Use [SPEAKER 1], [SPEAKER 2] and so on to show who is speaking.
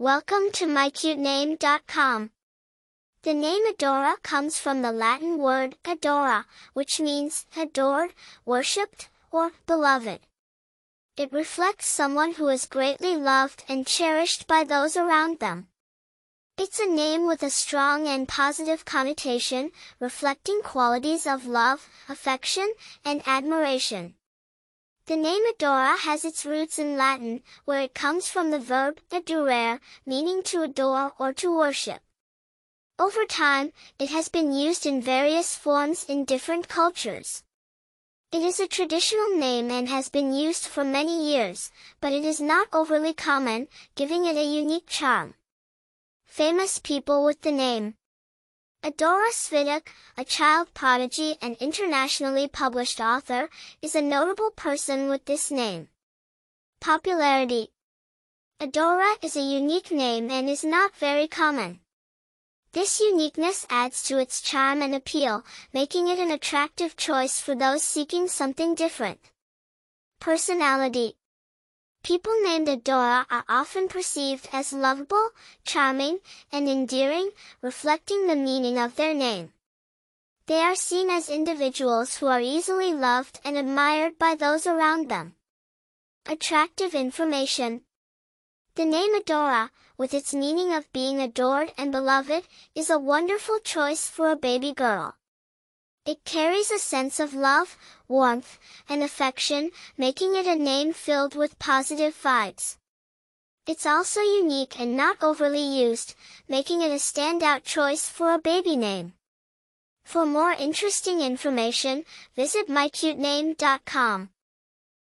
[SPEAKER 1] Welcome to mycutename.com. The name Adora comes from the Latin word adora, which means adored, worshipped, or beloved. It reflects someone who is greatly loved and cherished by those around them. It's a name with a strong and positive connotation, reflecting qualities of love, affection, and admiration. The name Adora has its roots in Latin, where it comes from the verb adorare, meaning to adore or to worship. Over time, it has been used in various forms in different cultures. It is a traditional name and has been used for many years, but it is not overly common, giving it a unique charm. Famous people with the name Adora Svitek, a child prodigy and internationally published author, is a notable person with this name. Popularity Adora is a unique name and is not very common. This uniqueness adds to its charm and appeal, making it an attractive choice for those seeking something different. Personality People named Adora are often perceived as lovable, charming, and endearing, reflecting the meaning of their name. They are seen as individuals who are easily loved and admired by those around them. Attractive information. The name Adora, with its meaning of being adored and beloved, is a wonderful choice for a baby girl. It carries a sense of love, warmth, and affection, making it a name filled with positive vibes. It's also unique and not overly used, making it a standout choice for a baby name. For more interesting information, visit mycutename.com.